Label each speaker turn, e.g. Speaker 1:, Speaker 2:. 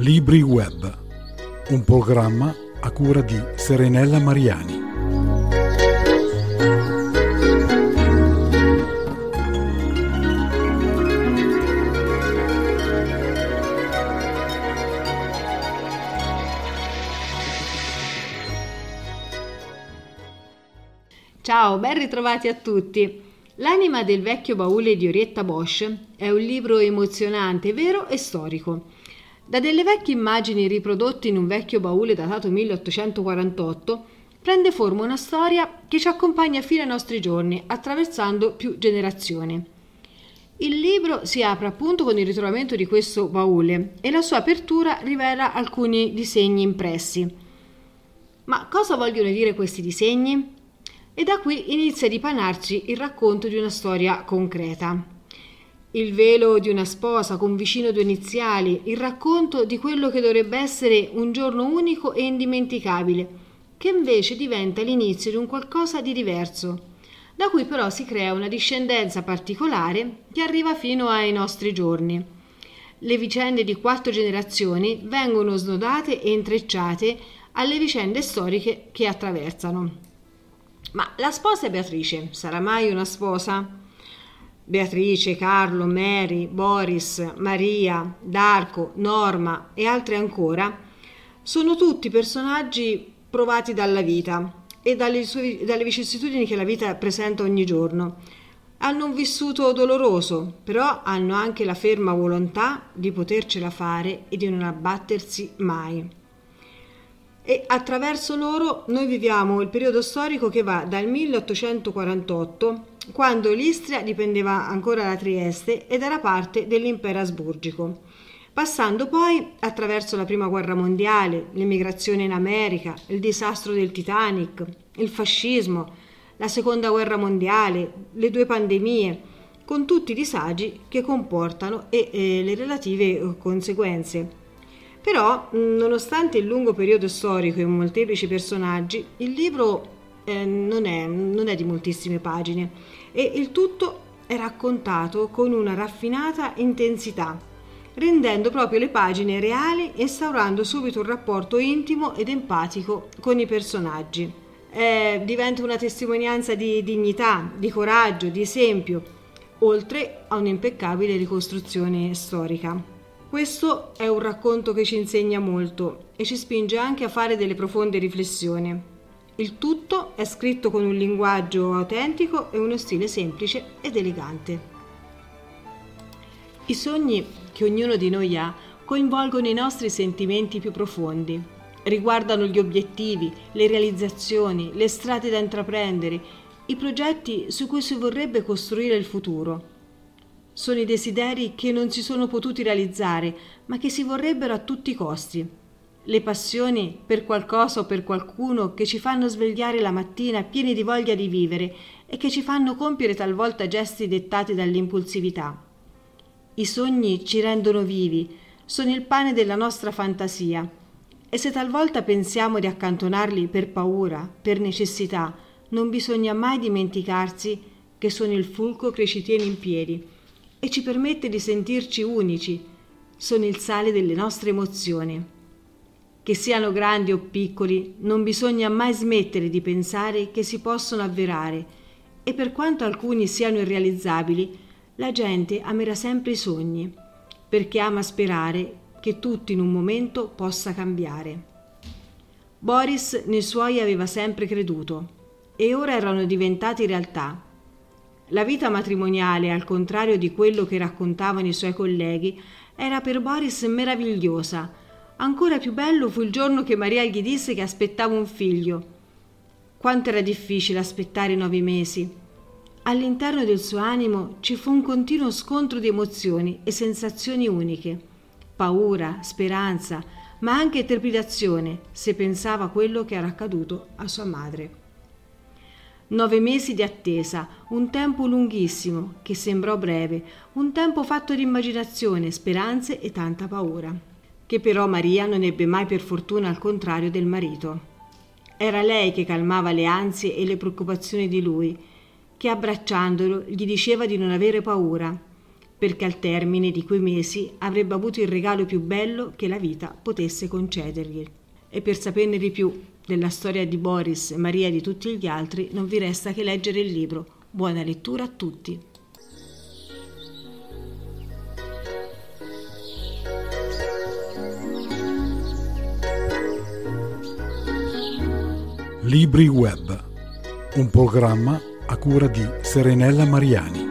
Speaker 1: Libri Web, un programma a cura di Serenella Mariani.
Speaker 2: Ciao, ben ritrovati a tutti. L'anima del vecchio baule di Orietta Bosch è un libro emozionante, vero e storico. Da delle vecchie immagini riprodotte in un vecchio baule datato 1848, prende forma una storia che ci accompagna fino ai nostri giorni, attraversando più generazioni. Il libro si apre appunto con il ritrovamento di questo baule e la sua apertura rivela alcuni disegni impressi. Ma cosa vogliono dire questi disegni? e da qui inizia a dipanarci il racconto di una storia concreta. Il velo di una sposa con vicino due iniziali, il racconto di quello che dovrebbe essere un giorno unico e indimenticabile, che invece diventa l'inizio di un qualcosa di diverso, da cui però si crea una discendenza particolare che arriva fino ai nostri giorni. Le vicende di quattro generazioni vengono snodate e intrecciate alle vicende storiche che attraversano. Ma la sposa è Beatrice, sarà mai una sposa? Beatrice, Carlo, Mary, Boris, Maria, Darco, Norma e altri ancora sono tutti personaggi provati dalla vita e dalle, sue, dalle vicissitudini che la vita presenta ogni giorno. Hanno un vissuto doloroso, però hanno anche la ferma volontà di potercela fare e di non abbattersi mai e attraverso loro noi viviamo il periodo storico che va dal 1848, quando l'Istria dipendeva ancora da Trieste ed era parte dell'impero asburgico, passando poi attraverso la Prima Guerra Mondiale, l'emigrazione in America, il disastro del Titanic, il fascismo, la Seconda Guerra Mondiale, le due pandemie, con tutti i disagi che comportano e, e le relative conseguenze. Però, nonostante il lungo periodo storico e molteplici personaggi, il libro eh, non, è, non è di moltissime pagine e il tutto è raccontato con una raffinata intensità, rendendo proprio le pagine reali e instaurando subito un rapporto intimo ed empatico con i personaggi. Eh, diventa una testimonianza di dignità, di coraggio, di esempio, oltre a un'impeccabile ricostruzione storica. Questo è un racconto che ci insegna molto e ci spinge anche a fare delle profonde riflessioni. Il tutto è scritto con un linguaggio autentico e uno stile semplice ed elegante. I sogni che ognuno di noi ha coinvolgono i nostri sentimenti più profondi, riguardano gli obiettivi, le realizzazioni, le strade da intraprendere, i progetti su cui si vorrebbe costruire il futuro sono i desideri che non si sono potuti realizzare, ma che si vorrebbero a tutti i costi. Le passioni per qualcosa o per qualcuno che ci fanno svegliare la mattina pieni di voglia di vivere e che ci fanno compiere talvolta gesti dettati dall'impulsività. I sogni ci rendono vivi, sono il pane della nostra fantasia e se talvolta pensiamo di accantonarli per paura, per necessità, non bisogna mai dimenticarsi che sono il fulco che ci tiene in piedi e ci permette di sentirci unici, sono il sale delle nostre emozioni. Che siano grandi o piccoli, non bisogna mai smettere di pensare che si possono avverare e per quanto alcuni siano irrealizzabili, la gente amerà sempre i sogni, perché ama sperare che tutto in un momento possa cambiare. Boris nei suoi aveva sempre creduto e ora erano diventati realtà la vita matrimoniale, al contrario di quello che raccontavano i suoi colleghi, era per Boris meravigliosa. Ancora più bello fu il giorno che Maria gli disse che aspettava un figlio. Quanto era difficile aspettare nove mesi. All'interno del suo animo ci fu un continuo scontro di emozioni e sensazioni uniche. Paura, speranza, ma anche trepidazione se pensava a quello che era accaduto a sua madre. Nove mesi di attesa, un tempo lunghissimo, che sembrò breve, un tempo fatto di immaginazione, speranze e tanta paura, che però Maria non ebbe mai per fortuna al contrario del marito. Era lei che calmava le ansie e le preoccupazioni di lui, che abbracciandolo gli diceva di non avere paura, perché al termine di quei mesi avrebbe avuto il regalo più bello che la vita potesse concedergli. E per saperne di più della storia di Boris, Maria e di tutti gli altri, non vi resta che leggere il libro. Buona lettura a tutti.
Speaker 1: Libri Web, un programma a cura di Serenella Mariani.